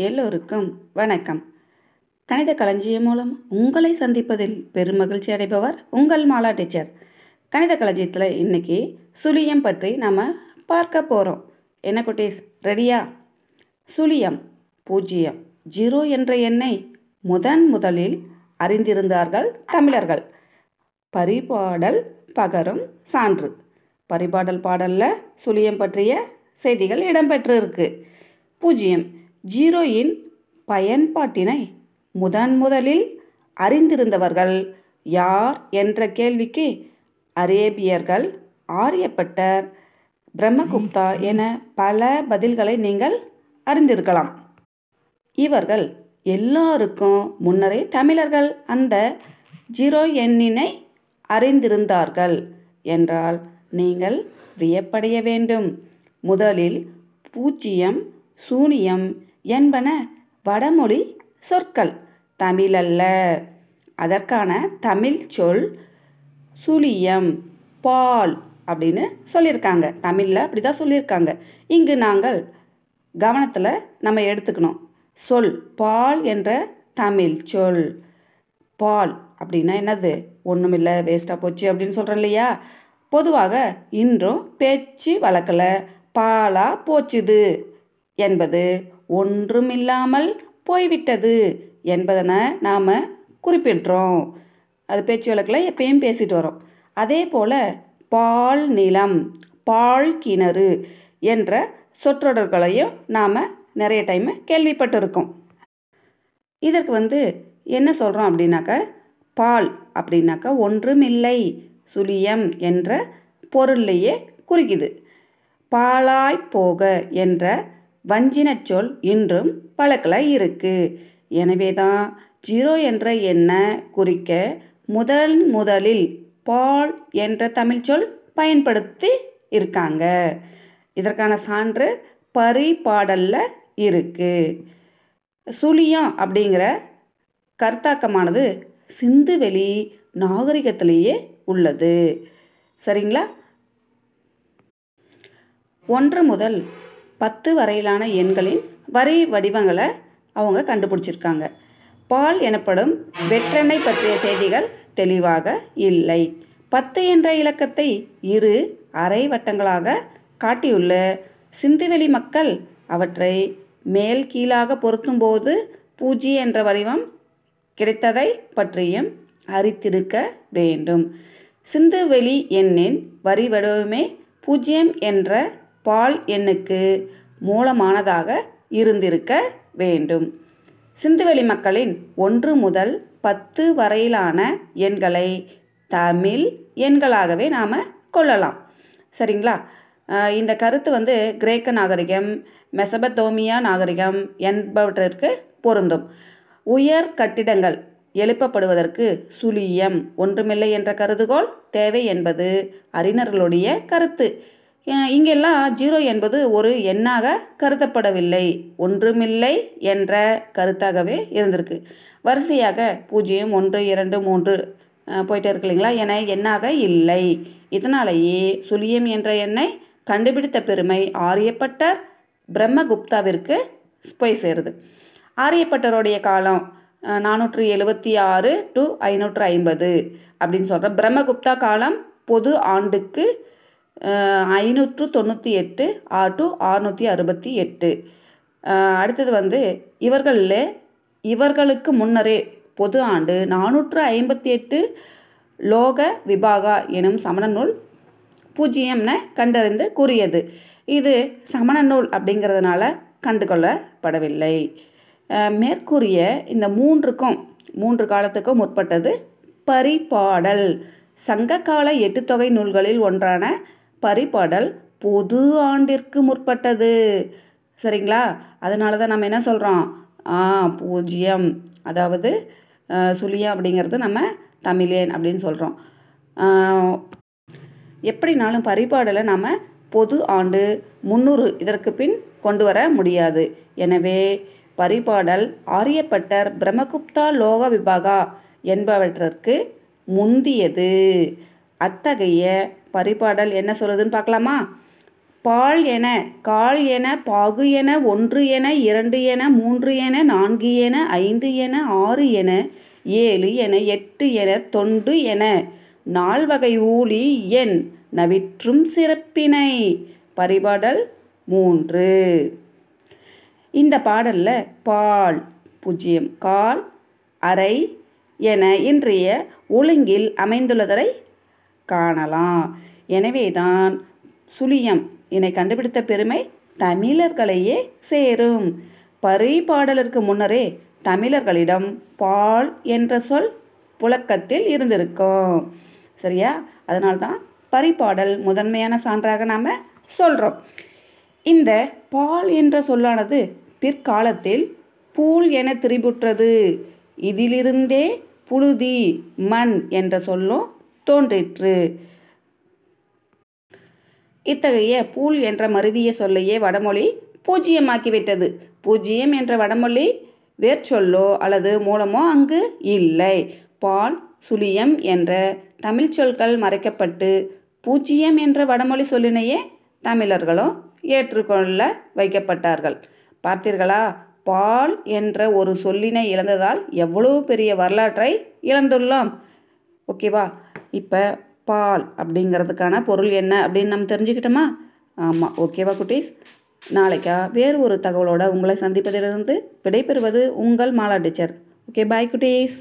எல்லோருக்கும் வணக்கம். கணித களஞ்சியம் மூலம் உங்களை சந்திப்பதில் பெருமகிழ்ச்சி அடைபவர் உங்கள் மாலா டீச்சர். கணித களஞ்சியத்தில் இன்னைக்கு சுழியம் பற்றி நாம் பார்க்க போகிறோம் என்ன குட்டீஸ் ரெடியா? சுழியம் பூஜ்ஜியம் ஜீரோ என்ற எண்ணை முதன் முதலில் அறிந்திருந்தார்கள் தமிழர்கள். பரிபாடல் பகரும் சான்று. பரிபாடல் பாடலில் சுழியம் பற்றிய செய்திகள் இடம்பெற்றிருக்கு. பூஜ்ஜியம் ஜீரோயின் பயன்பாட்டினை முதன் முதலில் அறிந்திருந்தவர்கள் யார் என்ற கேள்விக்கு அரேபியர்கள் ஆரியப்பட்டர் பிரம்மகுப்தா என பல பதில்களை நீங்கள் அறிந்திருக்கலாம். இவர்கள் எல்லாருக்கும் முன்னரே தமிழர்கள் அந்த ஜீரோ எண்ணினை அறிந்திருந்தார்கள் என்றால் நீங்கள் வியப்படைய வேண்டும். முதலில் பூஜ்ஜியம் சூனியம் என்பன வடமொழி சொற்கள். தமிழல்ல. அதற்கான தமிழ் சொல் சுழியம் பால் அப்படின்னு சொல்லியிருக்காங்க. தமிழில் அப்படி தான் சொல்லியிருக்காங்க. இங்கு நாங்கள் கவனத்தில் நம்ம எடுத்துக்கணும். சொல் பால் என்ற தமிழ் சொல். பால் அப்படின்னா என்னது? ஒன்றுமில்லை வேஸ்ட்டாக போச்சு அப்படின்னு சொல்கிறேன் இல்லையா? பொதுவாக இன்றும் பேச்சு வழக்கில் பாலாக போச்சுது என்பது ஒன்றுமில்லாமல் போய்விட்டது என்பதனை நாம் குறிப்பிடுறோம் அது பேச்சு வழக்கில் எப்பயும் பேசிட்டு வரோம். அதே போல் பால் நிலம் பால் கிணறு என்ற சொற்றொடர்களையும் நாம் நிறைய டைம் கேள்விப்பட்டிருக்கோம். இதற்கு வந்து என்ன சொல்கிறோம் அப்படின்னாக்க பால் அப்படின்னாக்கா ஒன்றுமில்லை சுழியம் என்ற பொருள்லையே குறிக்குது பாலாய் போக என்ற வஞ்சின சொல் இன்றும் வழக்கில் இருக்குது எனவே தான் ஜீரோ என்ற எண்ணை குறிக்க முதல் முதலில் பால் என்ற தமிழ் சொல் பயன்படுத்தி இருக்காங்க. இதற்கான சான்று பரிபாடலில் இருக்குது சுழியம் அப்படிங்கிற கருத்தாக்கமானது சிந்துவெளி நாகரிகத்திலேயே உள்ளது. சரிங்களா? ஒன்று முதல் பத்து வரையிலான எண்களின் வரி வடிவங்களை அவங்க கண்டுபிடிச்சிருக்காங்க. பால் எனப்படும் வெற்றெண்ணை பற்றிய செய்திகள் தெளிவாக இல்லை. பத்து என்ற இலக்கத்தை இரு அரை வட்டங்களாக காட்டியுள்ள சிந்துவெளி மக்கள் அவற்றை மேல் கீழாக பொருத்தும்போது பூஜ்ஜி என்ற வடிவம் கிடைத்ததை பற்றியும் அறித்திருக்க வேண்டும். சிந்துவெளி எண்ணின் வரி வடிவமே பூஜ்ஜியம் என்ற பால் எண்ணுக்கு மூலமானதாக இருந்திருக்க வேண்டும். சிந்துவெளி மக்களின் ஒன்று முதல் பத்து வரையிலான எண்களை தமிழ் எண்களாகவே நாம் கொள்ளலாம். சரிங்களா? இந்த கருத்து வந்து கிரேக்க நாகரிகம் மெசபத்தோமியா நாகரிகம் என்பவற்றிற்கு பொருந்தும். உயர் கட்டிடங்கள் எழுப்பப்படுவதற்கு சுழியம் ஒன்றுமில்லை என்ற கருதுகோள் தேவை என்பது அறிஞர்களுடைய கருத்து. இங்கெல்லாம் ஜீரோ என்பது ஒரு எண்ணாக கருதப்படவில்லை. ஒன்றுமில்லை என்ற கருத்தாகவே இருந்திருக்கு. வரிசையாக பூஜ்ஜியம் ஒன்று இரண்டு மூன்று போயிட்டே இருக்கு இல்லைங்களா? என எண்ணாக இல்லை. இதனாலேயே சுழியம் என்ற எண்ணை கண்டுபிடித்த பெருமை ஆரியப்பட்டர். பிரம்மகுப்தாவிற்கு போய் சேருது. ஆரியப்பட்டருடைய காலம் நானூற்று எழுபத்தி ஆறு டு ஐநூற்று ஐம்பது அப்படின்னு சொல்கிற பிரம்மகுப்தா காலம் பொது ஆண்டுக்கு ஐநூற்று தொண்ணூற்றி எட்டு ஆறு டு ஆறுநூற்றி அறுபத்தி எட்டு. அடுத்தது வந்து இவர்களில் இவர்களுக்கு முன்னரே பொது ஆண்டு நானூற்று ஐம்பத்தி எட்டு லோக விபாகா எனும் சமண நூல் பூஜ்ஜியம்னு கண்டறிந்து கூறியது. இது சமண நூல் அப்படிங்கிறதுனால கண்டுகொள்ளப்படவில்லை. மேற்கூறிய இந்த மூன்றுக்கும் மூன்று காலத்துக்கும் முற்பட்டது பரிபாடல். சங்ககால எட்டுத்தொகை நூல்களில் ஒன்றான பரிபாடல் பொது ஆண்டிற்கு முற்பட்டது. சரிங்களா? அதனால தான் நம்ம என்ன சொல்கிறோம் ஆ பூஜ்ஜியம் அதாவது சுழியம் அப்படிங்கிறது நம்ம தமிழேன் அப்படின்னு சொல்கிறோம் எப்படினாலும் பரிபாடலை நம்ம பொது ஆண்டு முந்நூறு இதற்கு பின் கொண்டு வர முடியாது. எனவே பரிபாடல் ஆரியப்பட்டர் பிரம்மகுப்தா லோக விபாகா என்பவற்றிற்கு முந்தியது. அத்தகைய பரிபாடல் என்ன சொல்லுதுன்னு பார்க்கலாமா? பால் என கால் என பாகு என ஒன்று என இரண்டு என மூன்று என நான்கு என ஐந்து என ஆறு என ஏழு என எட்டு என தொண்டு என நால்வகை ஊழி எண் நவிற்றும் சிறப்பினை. பரிபாடல் மூன்று. இந்த பாடலில் பால் பூஜ்ஜியம் கால் அரை என இன்றைய ஒழுங்கில் அமைந்துள்ளதரை காணலாம். எனவேதான் சுழியம் இதனை கண்டுபிடித்த பெருமை தமிழர்களையே சேரும். பரிபாடலுக்கு முன்னரே தமிழர்களிடம் பால் என்ற சொல் புழக்கத்தில் இருந்திருக்கும். சரியா? அதனால்தான் பரிபாடல் முதன்மையான சான்றாக நாம் சொல்கிறோம் இந்த பால் என்ற சொல்லானது பிற்காலத்தில் பூல் என திரிபுற்றது. இதிலிருந்தே புழுதி மண் என்ற சொல்லும் தோன்றிற்று. இத்தகைய பூல் என்ற மருவிய சொல்லையே வடமொழி பூஜ்ஜியமாக்கிவிட்டது. பூஜ்ஜியம் என்ற வடமொழி வேர்ச்சொல்லோ அல்லது மூலமோ அங்கு இல்லை. பால் சுழியம் என்ற தமிழ் சொற்கள் மறைக்கப்பட்டு பூஜ்ஜியம் என்ற வடமொழி சொல்லினையே தமிழர்களும் ஏற்றுக்கொள்ள வைக்கப்பட்டார்கள். பார்த்தீர்களா? பால் என்ற ஒரு சொல்லினை இழந்ததால் எவ்வளவு பெரிய வரலாற்றை இழந்துள்ளோம். ஓகேவா? இப்போ பால் அப்படிங்கிறதுக்கான பொருள் என்ன அப்படின்னு நம்ம தெரிஞ்சுக்கிட்டோமா? ஆமாம் ஓகேவா குட்டீஸ்? நாளைக்கா வேறு ஒரு தகவலோடு உங்களை சந்திப்பதிலிருந்து விடைபெறுவது உங்கள் மாலா டீச்சர். ஓகே பாய் குட்டீஸ்.